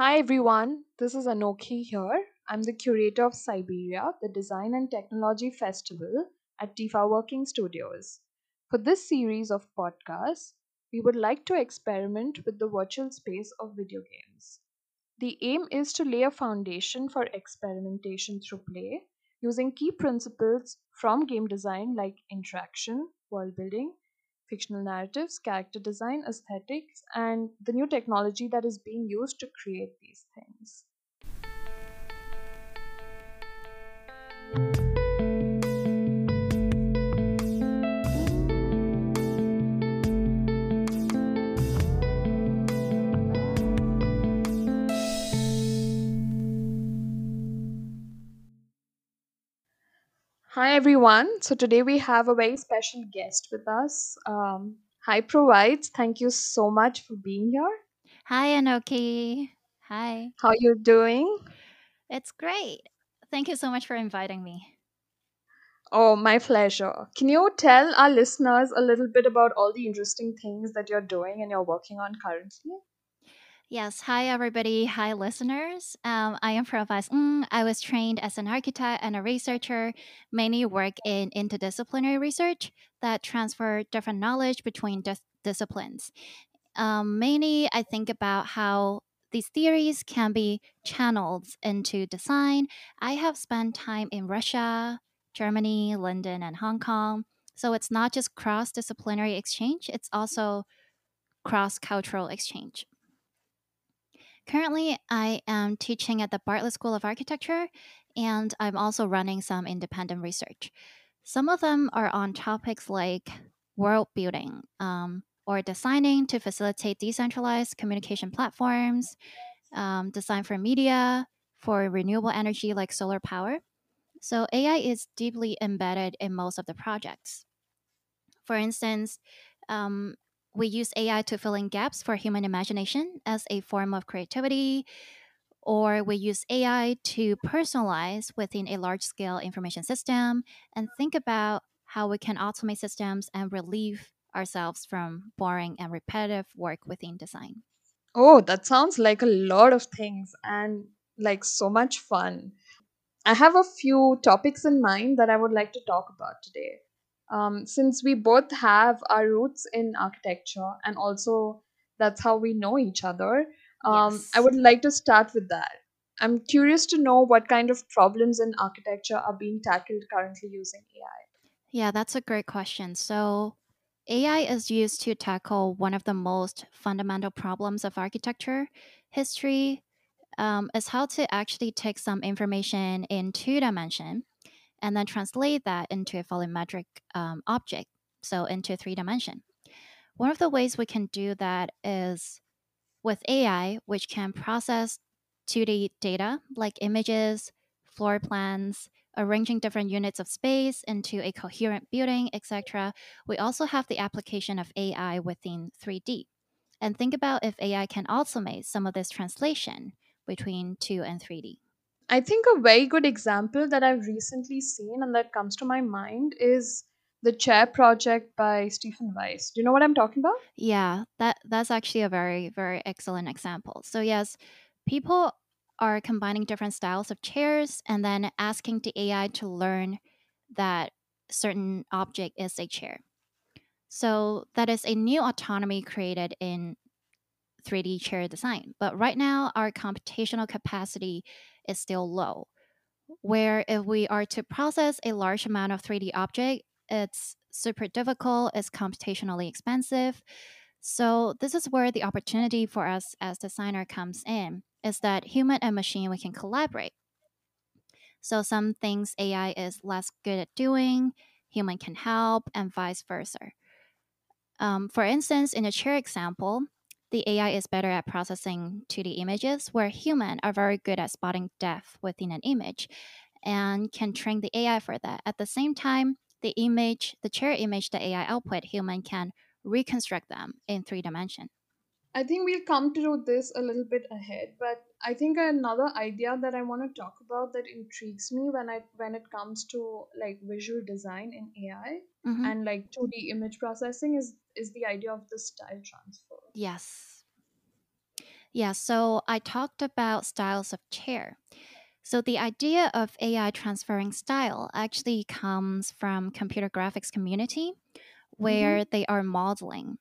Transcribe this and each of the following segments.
Hi everyone, this is Anokhi here. I'm the curator of Cyberia, the Design and Technology Festival at Tifa Working Studios. For this series of podcasts, we would like to experiment with the virtual space of video games. The aim is to lay a foundation for experimentation through play using key principles from game design like interaction, world building, fictional narratives, character design, aesthetics, and the new technology that is being used to create these things. Hi everyone. So today we have a very special guest with us. Um, hi Provides. Thank you so much for being here. Hi, Anokhi. Hi. How you doing? It's great. Thank you so much for inviting me. Oh, my pleasure. Can you tell our listeners a little bit about all the interesting things that you're doing and you're working on currently? Yes, hi everybody. Hi listeners. Um, I am Provides. Mm, I was trained as an architect and a researcher, mainly work in interdisciplinary research that transfer different knowledge between dis- disciplines. Um, mainly, I think about how these theories can be channeled into design. I have spent time in Russia, Germany, London, and Hong Kong. So it's not just cross disciplinary exchange, it's also cross cultural exchange. Currently, I am teaching at the Bartlett School of Architecture, and I'm also running some independent research. Some of them are on topics like world building um, or designing to facilitate decentralized communication platforms, um, design for media, for renewable energy like solar power. So, AI is deeply embedded in most of the projects. For instance, um, we use AI to fill in gaps for human imagination as a form of creativity, or we use AI to personalize within a large scale information system and think about how we can automate systems and relieve ourselves from boring and repetitive work within design. Oh, that sounds like a lot of things and like so much fun. I have a few topics in mind that I would like to talk about today. Um, since we both have our roots in architecture and also that's how we know each other, um, I would like to start with that. I'm curious to know what kind of problems in architecture are being tackled currently using AI. Yeah, that's a great question. So, AI is used to tackle one of the most fundamental problems of architecture history um, is how to actually take some information in two dimension and then translate that into a volumetric um, object, so into three dimension. One of the ways we can do that is with AI, which can process 2D data like images, floor plans, arranging different units of space into a coherent building, etc. We also have the application of AI within 3D. And think about if AI can automate some of this translation between 2 and 3D. I think a very good example that I've recently seen and that comes to my mind is the Chair Project by Stephen Weiss. Do you know what I'm talking about? Yeah, that that's actually a very very excellent example. So yes, people are combining different styles of chairs and then asking the AI to learn that certain object is a chair. So that is a new autonomy created in 3D chair design. But right now our computational capacity is still low. Where if we are to process a large amount of 3D object, it's super difficult, it's computationally expensive, so this is where the opportunity for us as designer comes in is that human and machine we can collaborate. So some things AI is less good at doing, human can help, and vice versa. Um, for instance, in the chair example, the AI is better at processing 2D images, where human are very good at spotting depth within an image and can train the AI for that. At the same time, the image, the chair image the AI output, human can reconstruct them in three dimension. I think we'll come to this a little bit ahead, but I think another idea that I want to talk about that intrigues me when I when it comes to like visual design in AI hmm and like 2D image processing is is the idea of the style transfer. Yes. Yeah, so I talked about styles of chair. So the idea of AI transferring style actually comes from computer graphics community Mm-hmm. where they are modeling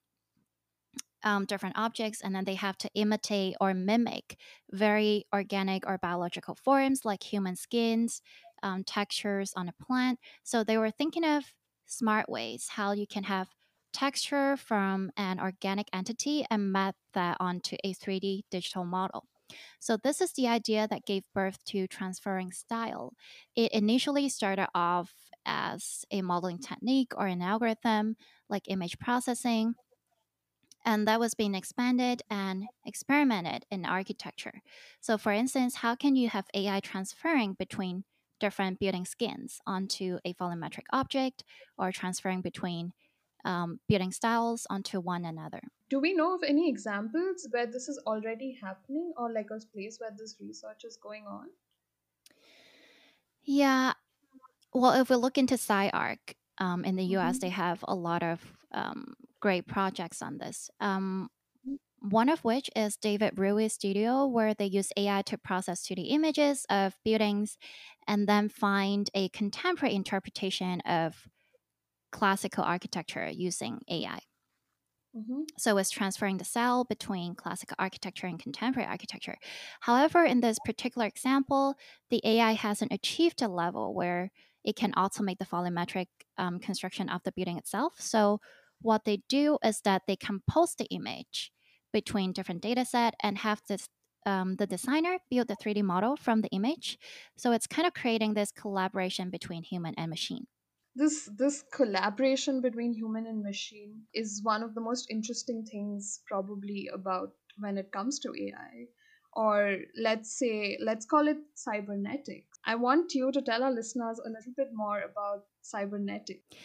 um, different objects and then they have to imitate or mimic very organic or biological forms like human skins, um, textures on a plant. So they were thinking of smart ways how you can have texture from an organic entity and map that onto a 3D digital model. So, this is the idea that gave birth to transferring style. It initially started off as a modeling technique or an algorithm like image processing, and that was being expanded and experimented in architecture. So, for instance, how can you have AI transferring between different building skins onto a volumetric object or transferring between um, building styles onto one another? Do we know of any examples where this is already happening or like a place where this research is going on? Yeah, well, if we look into SciArc um, in the US, they Mm-hmm. have a lot of um, great projects on this. Um, one of which is David Ruy Studio, where they use AI to process 2D images of buildings and then find a contemporary interpretation of classical architecture using AI. Mm-hmm. So it's transferring the cell between classical architecture and contemporary architecture. However, in this particular example, the AI hasn't achieved a level where it can automate the volumetric um, construction of the building itself. So what they do is that they compose the image between different data set and have this um, the designer build the 3D model from the image. So it's kind of creating this collaboration between human and machine. This this collaboration between human and machine is one of the most interesting things probably about when it comes to ai or let's say let's call it cybernetics i want you to tell our listeners a little bit more about cybernetics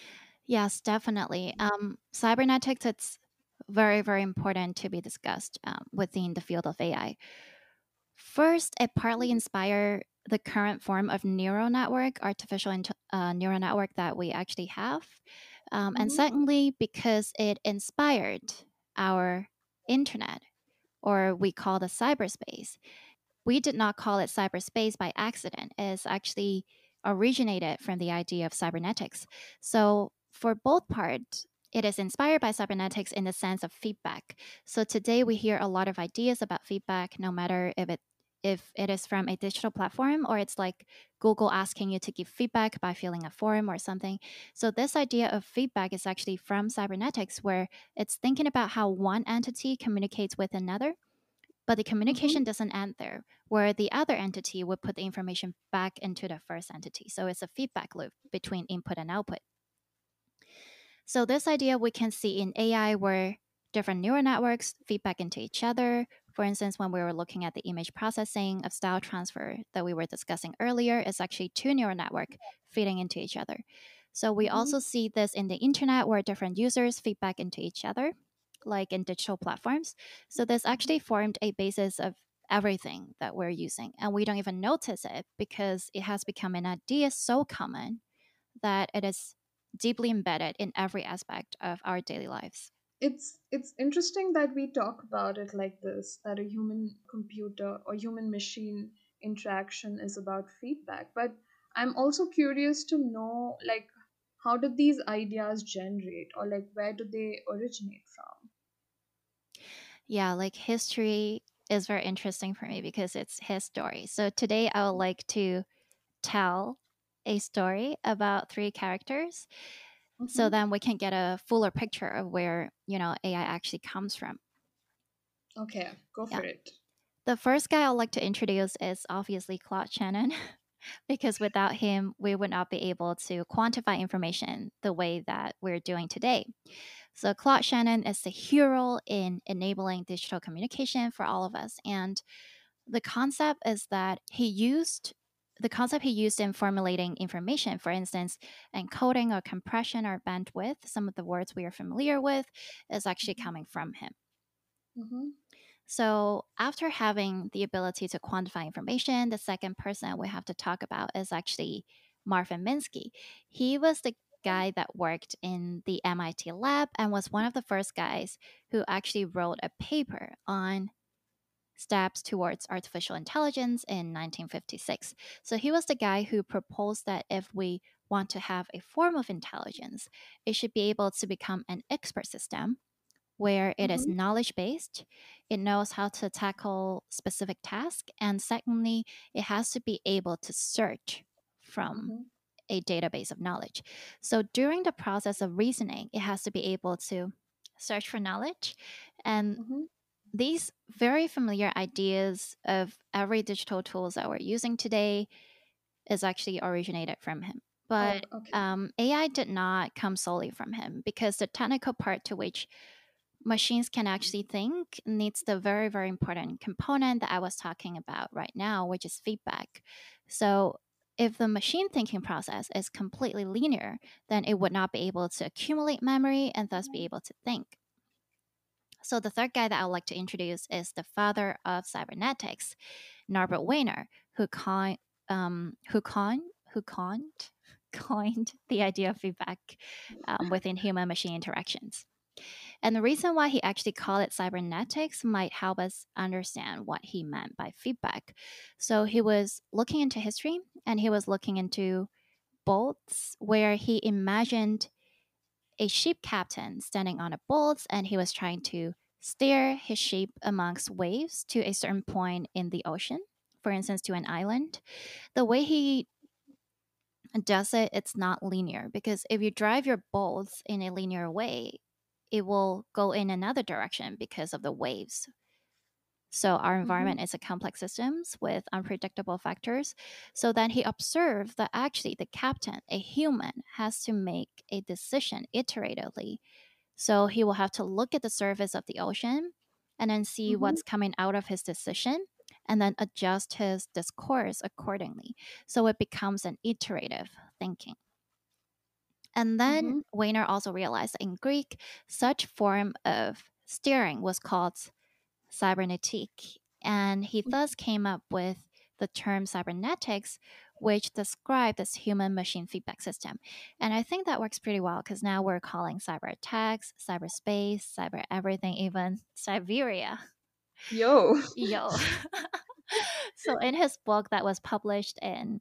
Yes, definitely. Um, cybernetics, it's very, very important to be discussed um, within the field of AI. First, it partly inspired the current form of neural network, artificial int- uh, neural network that we actually have. Um, and mm-hmm, secondly, because it inspired our internet, or we call the cyberspace we did not call it cyberspace by accident. It's actually originated from the idea of cybernetics. So for both parts, it is inspired by cybernetics in the sense of feedback. So today we hear a lot of ideas about feedback, no matter if it if it is from a digital platform or it's like Google asking you to give feedback by filling a form or something. So this idea of feedback is actually from cybernetics where it's thinking about how one entity communicates with another but the mm-hmm. communication doesn't end there, where the other entity would put the information back into the first entity. So it's a feedback loop between input and output. So this idea we can see in AI where different neural networks feedback into each other. For instance, when we were looking at the image processing of style transfer that we were discussing earlier, it's actually two neural network feeding into each other. So we Mm-hmm. also see this in the internet where different users feedback into each other, like in digital platforms. So this actually formed a basis of everything that we're using. And we don't even notice it because it has become an idea so common that it is deeply embedded in every aspect of our daily lives. It's it's interesting that we talk about it like this that a human computer or human machine interaction is about feedback. But i'm also curious to know like how did these ideas generate or like where do they originate from? Yeah, like history is very interesting for me because it's his story. So today I would like to tell a story about three characters so hmm then we can get a fuller picture of where, you know, AI actually comes from. okay go Yeah. for it The first guy I'd like to introduce is obviously Claude Shannon. because without him, we would not be able to quantify information the way that we're doing today. So, Claude Shannon is the hero in enabling digital communication for all of us. And the concept is that he used the concept he used in formulating information, for instance, encoding or compression or bandwidth, some of the words we are familiar with, is actually coming from him. hmm So, after having the ability to quantify information, the second person we have to talk about is actually Marvin Minsky. He was the guy that worked in the MIT lab and was one of the first guys who actually wrote a paper on steps towards artificial intelligence in 1956. So he was the guy who proposed that if we want to have a form of intelligence, it should be able to become an expert system where it is Mm-hmm. knowledge based, it knows how to tackle specific tasks, and secondly, it has to be able to search from Mm-hmm. a database of knowledge. So during the process of reasoning, it has to be able to search for knowledge. And Mm-hmm. These very familiar ideas of every digital tools that we're using today is actually originated from him. Oh, But okay. um, AI did not come solely from him because the technical part to which machines can actually think needs the very, very important component that I was talking about right now, which is feedback. So if the machine thinking process is completely linear, then it would not be able to accumulate memory and thus be able to think. So the third guy that I would like to introduce is the father of cybernetics, Norbert Wiener, who coined um, who coined who coined coined the idea of feedback um, within human machine interactions. And the reason why he actually called it cybernetics might help us understand what he meant by feedback. So he was looking into history and he was looking into bolts where he imagined a ship captain standing on a boat and he was trying to steer his ship amongst waves to a certain point in the ocean, for instance, to an island. The way he does it, it's not linear because if you drive your boats in a linear way, it will go in another direction because of the waves. So our environment is a complex systems with unpredictable factors. So then he observed that actually the captain, a human, has to make a decision iteratively. So he will have to look at the surface of the ocean and then see Mhm. what's coming out of his decision and then adjust his discourse accordingly. So it becomes an iterative thinking. And then Mhm. Wiener also realized that in Greek, such form of steering was called cybernetic. And he thus came up with the term cybernetics, which described this human machine feedback system. And I think that works pretty well because now we're calling cyber attacks, cyberspace, cyber everything, even Cyberia. Yo. Yo. so in his book that was published in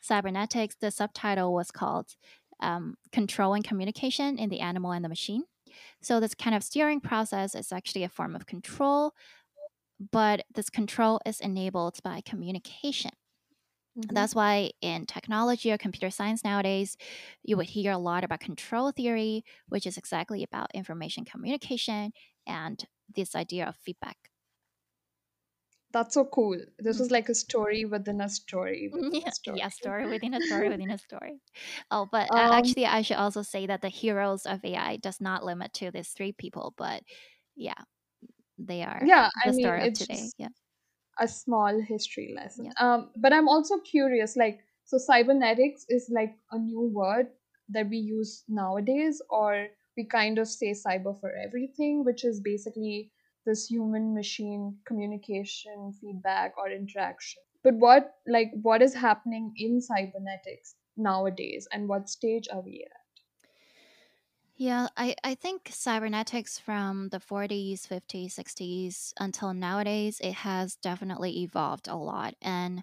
Cybernetics, the subtitle was called um, Control and Communication in the Animal and the Machine. So this kind of steering process is actually a form of control, but this control is enabled by communication. Mhm. That's why in technology or computer science nowadays, you would hear a lot about control theory, which is exactly about information communication and this idea of feedback. That's so cool. This Mm. was like a story within a story within yeah, a story. yeah, story within a story within a story. Oh, but Um, actually, I should also say that the heroes of AI does not limit to these three people, but yeah, they are yeah, I the mean, story of it's today. Yeah. a small history lesson. Yeah. Um, but I'm also curious, like, so cybernetics is like a new word that we use nowadays, or we kind of say cyber for everything, which is basically this human machine communication, feedback, or interaction. But what, like, what is happening in cybernetics nowadays, and what stage are we at? Yeah, I, I think cybernetics from the 40s, 50s, 60s until nowadays, it has definitely evolved a lot. And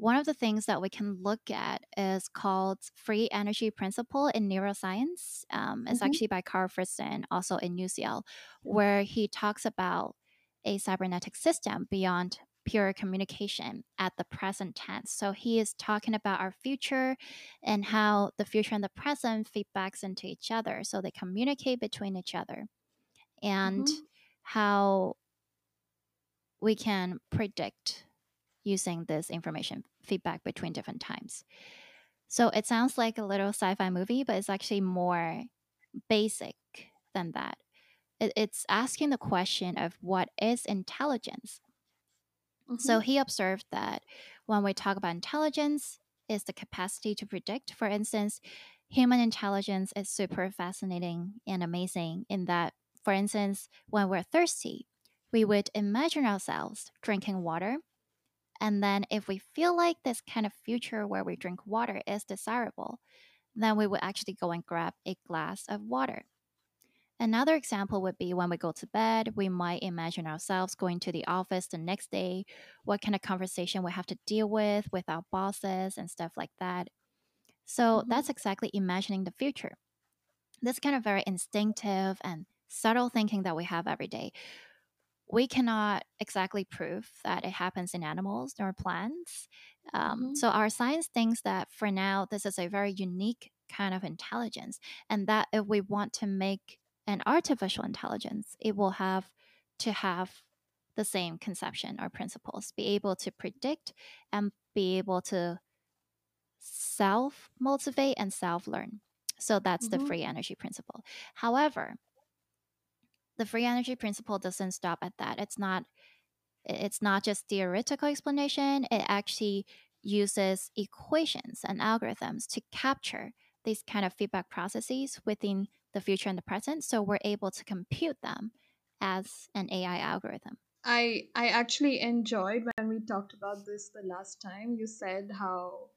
one of the things that we can look at is called free energy principle in neuroscience. Um, it's Mhm. actually by Carl Friston, also in UCL, where he talks about a cybernetic system beyond pure communication at the present tense. So he is talking about our future and how the future and the present feedbacks into each other. So they communicate between each other and Mhm. how we can predict using this information feedback between different times. So it sounds like a little sci fi movie, but it's actually more basic than that. It, it's asking the question of what is intelligence? So Mhm. he observed that when we talk about intelligence, is the capacity to predict. For instance, human intelligence is super fascinating and amazing in that, for instance, when we're thirsty, we would imagine ourselves drinking water. And then if we feel like this kind of future where we drink water is desirable, then we would actually go and grab a glass of water. Another example would be when we go to bed, we might imagine ourselves going to the office the next day, what kind of conversation we have to deal with with our bosses and stuff like that. So Mm-hmm. that's exactly imagining the future. This kind of very instinctive and subtle thinking that we have every day. We cannot exactly prove that it happens in animals nor plants. Um, Mm-hmm. so our science thinks that for now, this is a very unique kind of intelligence, and that if we want to make an artificial intelligence, it will have to have the same conception or principles, be able to predict and be able to self motivate and self learn. So that's the Mm-hmm. free energy principle. However, the free energy principle doesn't stop at that. It's not it's not just theoretical explanation, it actually uses equations and algorithms to capture these kind of feedback processes within the future and the present so we're able to compute them as an AI algorithm. I I actually enjoyed when we talked about this the last time. You said how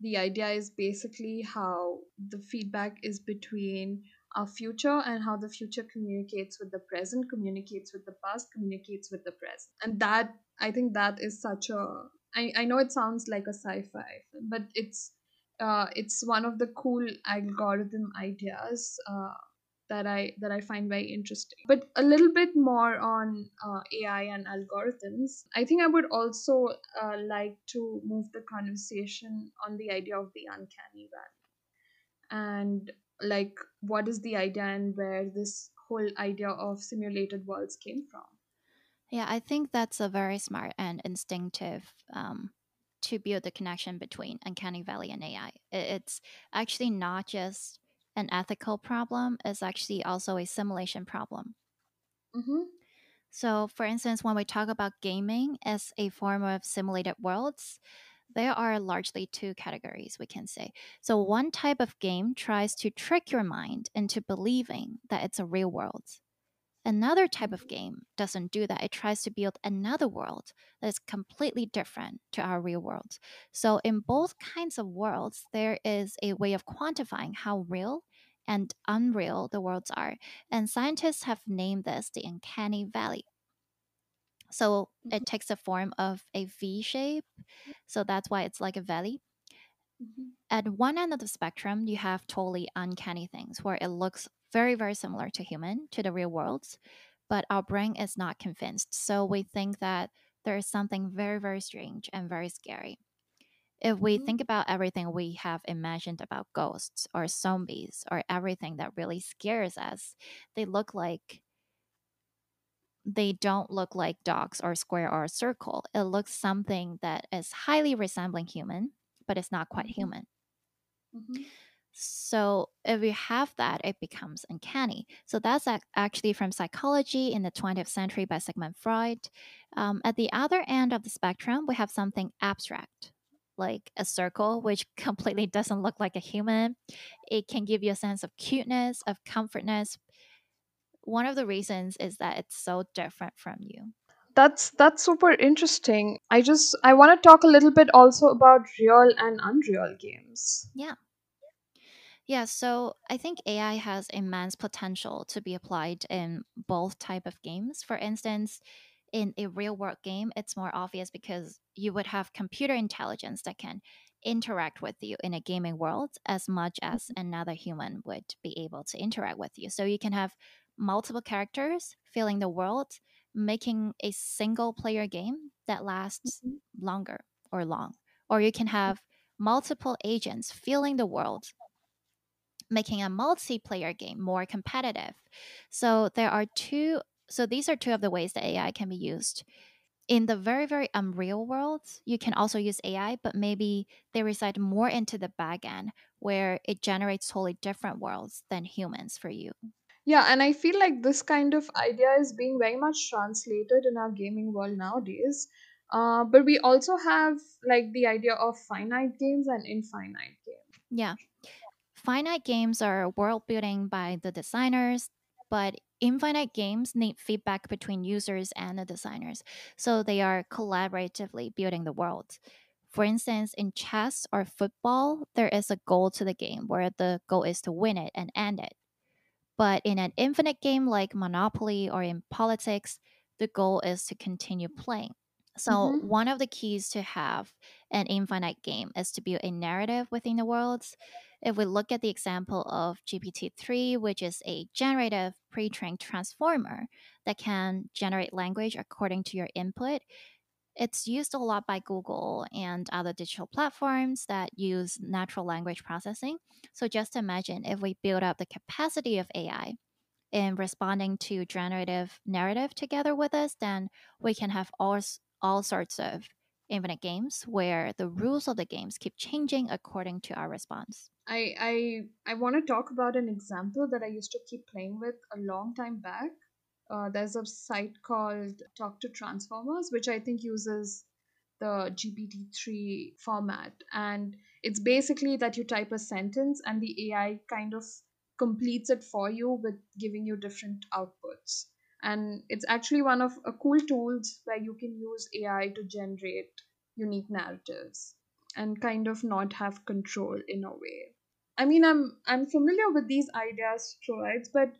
the idea is basically how the feedback is between our future and how the future communicates with the present, communicates with the past, communicates with the present. And that I think that is such a I, I know it sounds like a sci-fi, but it's uh, it's one of the cool algorithm ideas uh, that I that I find very interesting. But a little bit more on uh, AI and algorithms. I think I would also uh, like to move the conversation on the idea of the uncanny valley and like what is the idea and where this whole idea of simulated worlds came from. Yeah, I think that's a very smart and instinctive um, to build the connection between Uncanny Valley and AI. It's actually not just an ethical problem, it's actually also a simulation problem. Mm-hmm. So, for instance, when we talk about gaming as a form of simulated worlds, there are largely two categories we can say. So, one type of game tries to trick your mind into believing that it's a real world. Another type of game doesn't do that. It tries to build another world that is completely different to our real world. So, in both kinds of worlds, there is a way of quantifying how real and unreal the worlds are. And scientists have named this the uncanny valley. So, it takes the form of a V shape. So, that's why it's like a valley. Mm-hmm. At one end of the spectrum, you have totally uncanny things where it looks very, very similar to human, to the real world, but our brain is not convinced. So we think that there is something very, very strange and very scary. If we Mm-hmm. think about everything we have imagined about ghosts or zombies or everything that really scares us, they look like they don't look like dogs or square or a circle. It looks something that is highly resembling human, but it's not quite Mm-hmm. human. Mm-hmm. So if you have that, it becomes uncanny. So that's actually from psychology in the 20th century by Sigmund Freud. Um, at the other end of the spectrum, we have something abstract, like a circle, which completely doesn't look like a human. It can give you a sense of cuteness, of comfortness. One of the reasons is that it's so different from you. That's that's super interesting. I just I want to talk a little bit also about real and unreal games. Yeah. Yeah, so I think AI has immense potential to be applied in both type of games. For instance, in a real world game, it's more obvious because you would have computer intelligence that can interact with you in a gaming world as much as mm-hmm. another human would be able to interact with you. So you can have multiple characters filling the world, making a single player game that lasts Mhm. longer or long. Or you can have multiple agents filling the world making a multiplayer game more competitive. So there are two so these are two of the ways that AI can be used. In the very, very unreal world, you can also use AI, but maybe they reside more into the back end where it generates totally different worlds than humans for you. Yeah, and I feel like this kind of idea is being very much translated in our gaming world nowadays. Uh, but we also have like the idea of finite games and infinite games. Yeah. Finite games are world building by the designers, but infinite games need feedback between users and the designers. So they are collaboratively building the world. For instance, in chess or football, there is a goal to the game where the goal is to win it and end it. But in an infinite game like Monopoly or in politics, the goal is to continue playing. So, Mm-hmm. one of the keys to have an infinite game is to build a narrative within the worlds. If we look at the example of GPT 3, which is a generative pre trained transformer that can generate language according to your input, it's used a lot by Google and other digital platforms that use natural language processing. So, just imagine if we build up the capacity of AI in responding to generative narrative together with us, then we can have all, all sorts of infinite games where the rules of the games keep changing according to our response. I I I want to talk about an example that I used to keep playing with a long time back. Uh, there's a site called Talk to Transformers, which I think uses the GPT-3 format, and it's basically that you type a sentence and the AI kind of completes it for you with giving you different outputs. And it's actually one of a cool tools where you can use AI to generate unique narratives and kind of not have control in a way. I mean, I'm I'm familiar with these ideas, Troids, but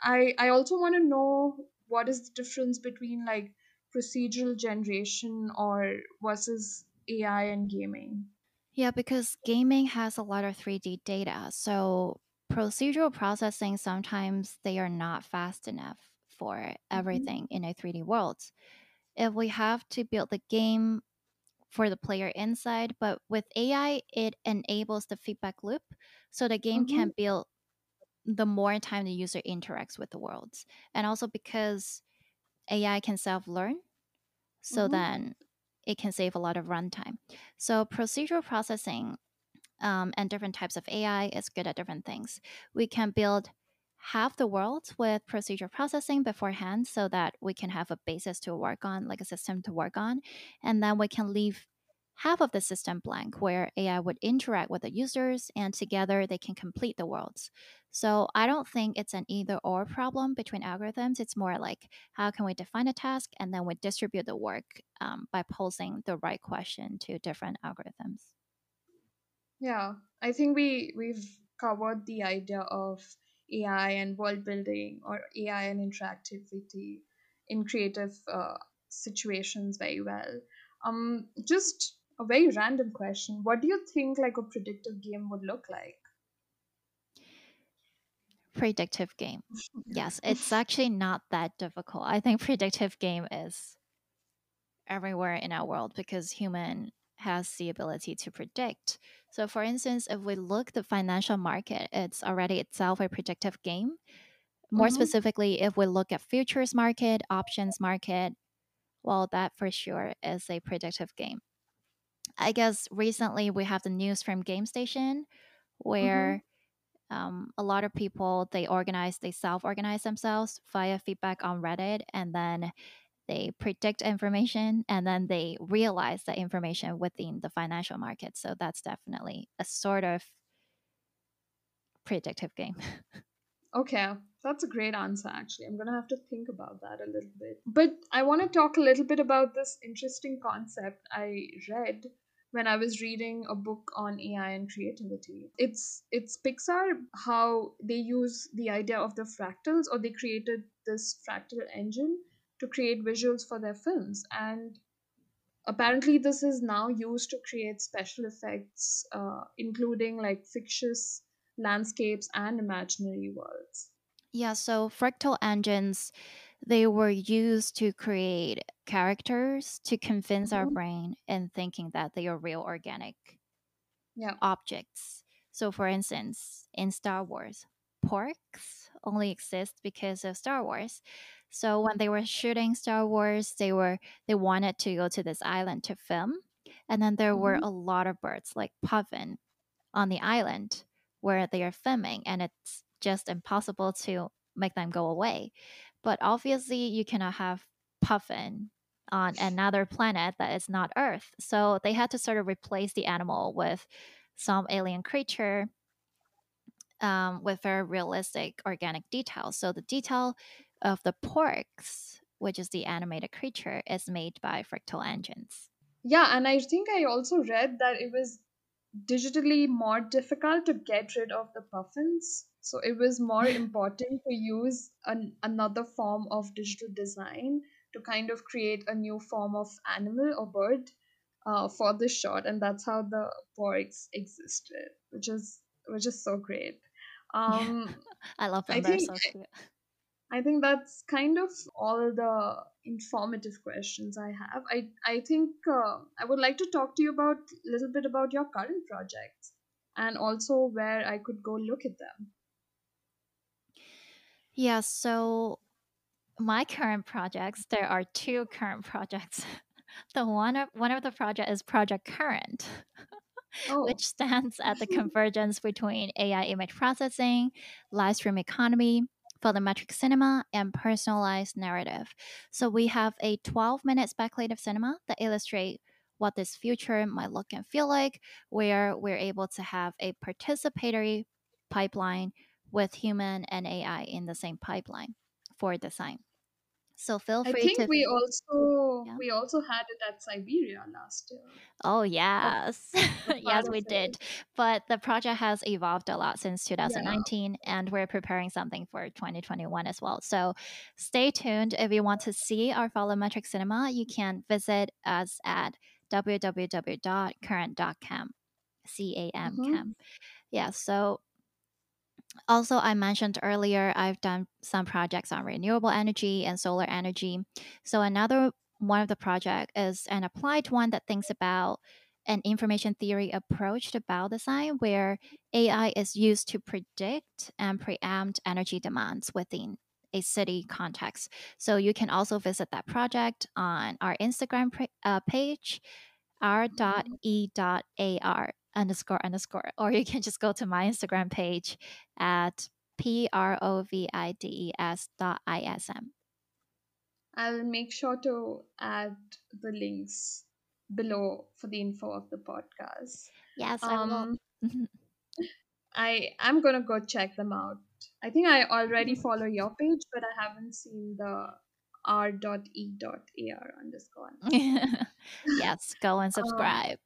I I also want to know what is the difference between like procedural generation or versus AI and gaming. Yeah, because gaming has a lot of 3D data. So procedural processing sometimes they are not fast enough for hmm everything in a 3D world. If we have to build the game for the player inside, but with AI, it enables the feedback loop. So the game hmm can build the more time the user interacts with the worlds. And also because AI can self learn, so hmm then it can save a lot of runtime. So procedural processing um, and different types of AI is good at different things. We can build half the world with procedural processing beforehand so that we can have a basis to work on, like a system to work on. And then we can leave half of the system blank where AI would interact with the users and together they can complete the worlds. So I don't think it's an either or problem between algorithms. It's more like how can we define a task and then we distribute the work um, by posing the right question to different algorithms. Yeah, I think we we've covered the idea of AI and world building or AI and interactivity in creative uh, situations very well. Um, just a very random question: What do you think like a predictive game would look like? Predictive game. Yes, it's actually not that difficult. I think predictive game is everywhere in our world because human has the ability to predict. So for instance, if we look the financial market, it's already itself a predictive game. More Mm-hmm. specifically, if we look at futures market, options market, well that for sure is a predictive game. I guess recently we have the news from GameStation Mm-hmm. where um, a lot of people they organize they self-organize themselves via feedback on reddit and then they predict information and then they realize the information within the financial market so that's definitely a sort of predictive game Okay, that's a great answer, actually. I'm going to have to think about that a little bit. But I want to talk a little bit about this interesting concept I read when I was reading a book on AI and creativity. It's it's Pixar how they use the idea of the fractals or they created this fractal engine to create visuals for their films and apparently this is now used to create special effects uh, including like fictitious landscapes and imaginary worlds yeah so fractal engines they were used to create characters to convince our Mhm. brain in thinking that they are real organic Yeah. objects. So, for instance, in Star Wars, porgs only exist because of Star Wars. So when they were shooting Star Wars, they were they wanted to go to this island to film, and then there were Mhm. a lot of birds like puffin on the island where they are filming, and it's just impossible to make them go away. But obviously, you cannot have puffin on another planet that is not Earth. So they had to sort of replace the animal with some alien creature um, with very realistic organic details. So the detail of the porgs, which is the animated creature, is made by fractal engines. Yeah, and I think I also read that it was digitally more difficult to get rid of the puffins So it was more important to use an, another form of digital design to kind of create a new form of animal or bird uh, for this shot, and that's how the porgs existed, which is which is so great. Um, I love I them. They're think so. I think that's kind of all the informative questions I have. I I think uh, I would like to talk to you about a little bit about your current projects and also where I could go look at them. Yeah, so my current projects, there are two current projects. the one of one of the project is Project Current, oh. which Oh, stands at the convergence between AI image processing, live stream economy, photometric cinema, and personalized narrative. So we have a 12 minute speculative cinema that illustrate what this future might look and feel like, where we're able to have a participatory pipeline with human and AI in the same pipeline for design. So feel free I think to we also yeah. we also had it at Cyberia last year, Oh, yes. yes, we it. did. But the project has evolved a lot since Yeah. 2019, and we're preparing something for 2021 as well. So stay tuned. If you want to see our volumetric cinema, you can visit us at www.current.cam. C A M Mm-hmm. cam. Yeah, so also, I mentioned earlier, I've done some projects on renewable energy and solar energy. So another one of the project is an applied one that thinks about an information theory approach to biodesign where AI is used to predict and preempt energy demands within a city context. So you can also visit that project on our Instagram uh, page r.e.ar underscore underscore, or you can just go to my Instagram page at p r o v i d e s dot i s m. I'll make sure to add the links below for the info of the podcast. Yes, I will. Um, I I'm gonna go check them out. I think I already follow your page, but I haven't seen the r.e.ar underscore underscore. yes, go and Um, subscribe.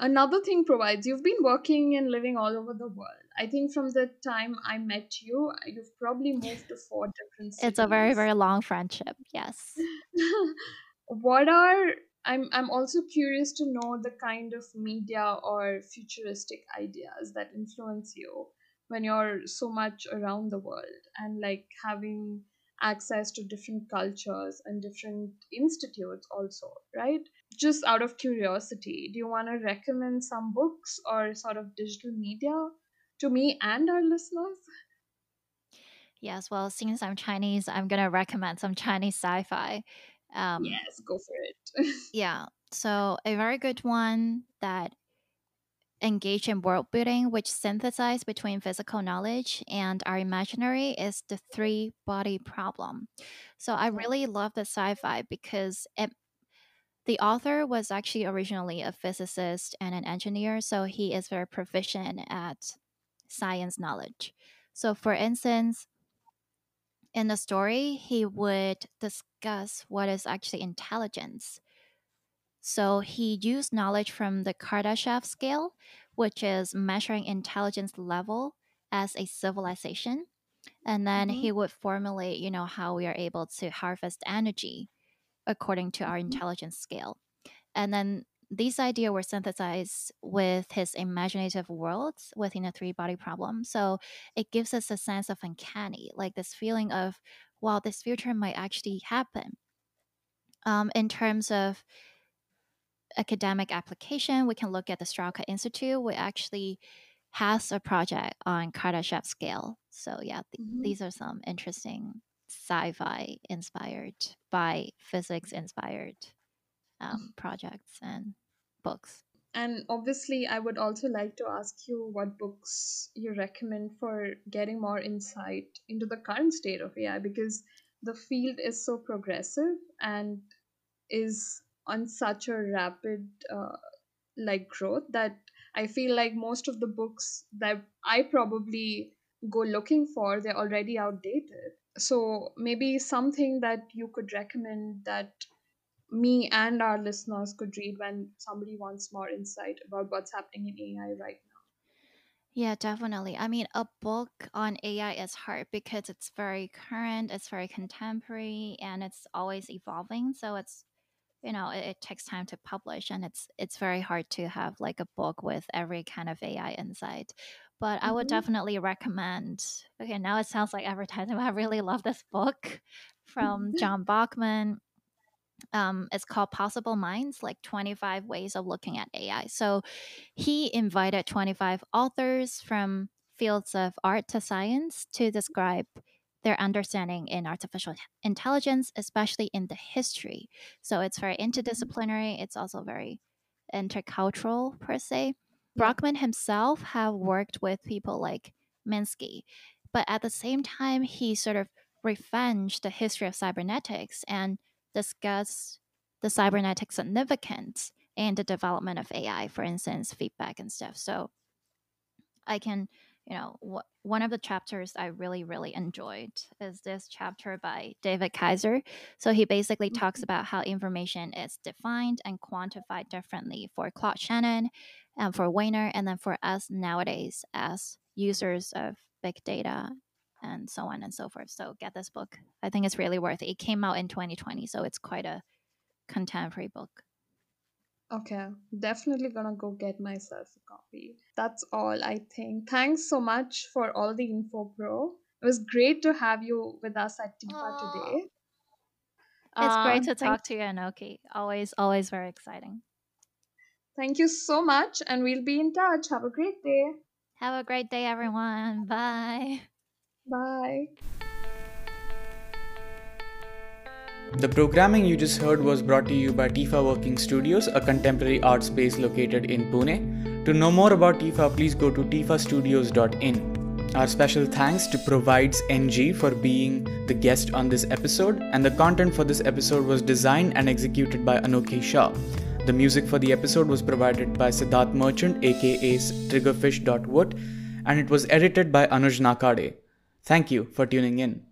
Another thing provides you've been working and living all over the world. I think from the time I met you, you've probably moved to four different cities. It's a very, very long friendship. Yes. what are I'm I'm also curious to know the kind of media or futuristic ideas that influence you when you're so much around the world and like having access to different cultures and different institutes also, right? Just out of curiosity, do you want to recommend some books or sort of digital media to me and our listeners? Yes, well, since I'm Chinese, I'm going to recommend some Chinese sci fi. Um, Yes, go for it. yeah. So, a very good one that engage in world building, which synthesize between physical knowledge and our imaginary, is the three body problem. So I really love the sci-fi because it, the author was actually originally a physicist and an engineer, so he is very proficient at science knowledge. So, for instance, in the story, he would discuss what is actually intelligence so he used knowledge from the Kardashev scale, which is measuring intelligence level as a civilization. And then mm-hmm, he would formulate, you know, how we are able to harvest energy according to our mm-hmm, intelligence scale. And then these ideas were synthesized with his imaginative worlds within a three body problem. So it gives us a sense of uncanny, like this feeling of, wow, this future might actually happen. Um, in terms of academic application, we can look at the Strelka Institute, which actually has a project on Kardashev scale. So yeah, th- mm-hmm. these are some interesting sci-fi inspired by physics inspired um, projects and books. And obviously, I would also like to ask you what books you recommend for getting more insight into the current state of AI because the field is so progressive and is on such a rapid uh, like growth that I feel like most of the books that I probably go looking for they're already outdated. So maybe something that you could recommend that me and our listeners could read when somebody wants more insight about what's happening in AI right now. Yeah, definitely. I mean, a book on AI is hard because it's very current, it's very contemporary, and it's always evolving. So it's you know it, it takes time to publish, and it's it's very hard to have like a book with every kind of AI insight. But I would Mhm. definitely recommend. Okay, now it sounds like advertising. But I really love this book from John Brockman um, it's called Possible Minds, like 25 ways of looking at AI. So he invited 25 authors from fields of art to science to describe their understanding in artificial intelligence, especially in the history. So it's very interdisciplinary. It's also very intercultural per se. Brockman himself have worked with people like Minsky, but at the same time, he sort of revenged the history of cybernetics and discuss the cybernetic significance and the development of AI, for instance, feedback and stuff. So I can, you know, wh- one of the chapters I really, really enjoyed is this chapter by David Kaiser. So he basically talks mm-hmm. about how information is defined and quantified differently for Claude Shannon and for Wiener, and then for us nowadays as users of big data and so on and so forth. So get this book. I think it's really worth it. It came out in 2020, so it's quite a contemporary book. Okay, definitely gonna go get myself a copy. That's all, I think. Thanks so much for all the info, bro. It was great to have you with us at TIFA today. It's Uh, great to talk to you, Anokhi. Always, always very exciting. Thank you so much, and we'll be in touch. Have a great day. Have a great day, everyone. Bye. Bye. The programming you just heard was brought to you by Tifa Working Studios, a contemporary art space located in Pune. To know more about Tifa, please go to tifastudios.in. Our special thanks to Provides NG for being the guest on this episode, and the content for this episode was designed and executed by Anokhi Shah. The music for the episode was provided by Siddharth Merchant, aka Triggerfish.wood, and it was edited by Anuj Nakade. Thank you for tuning in.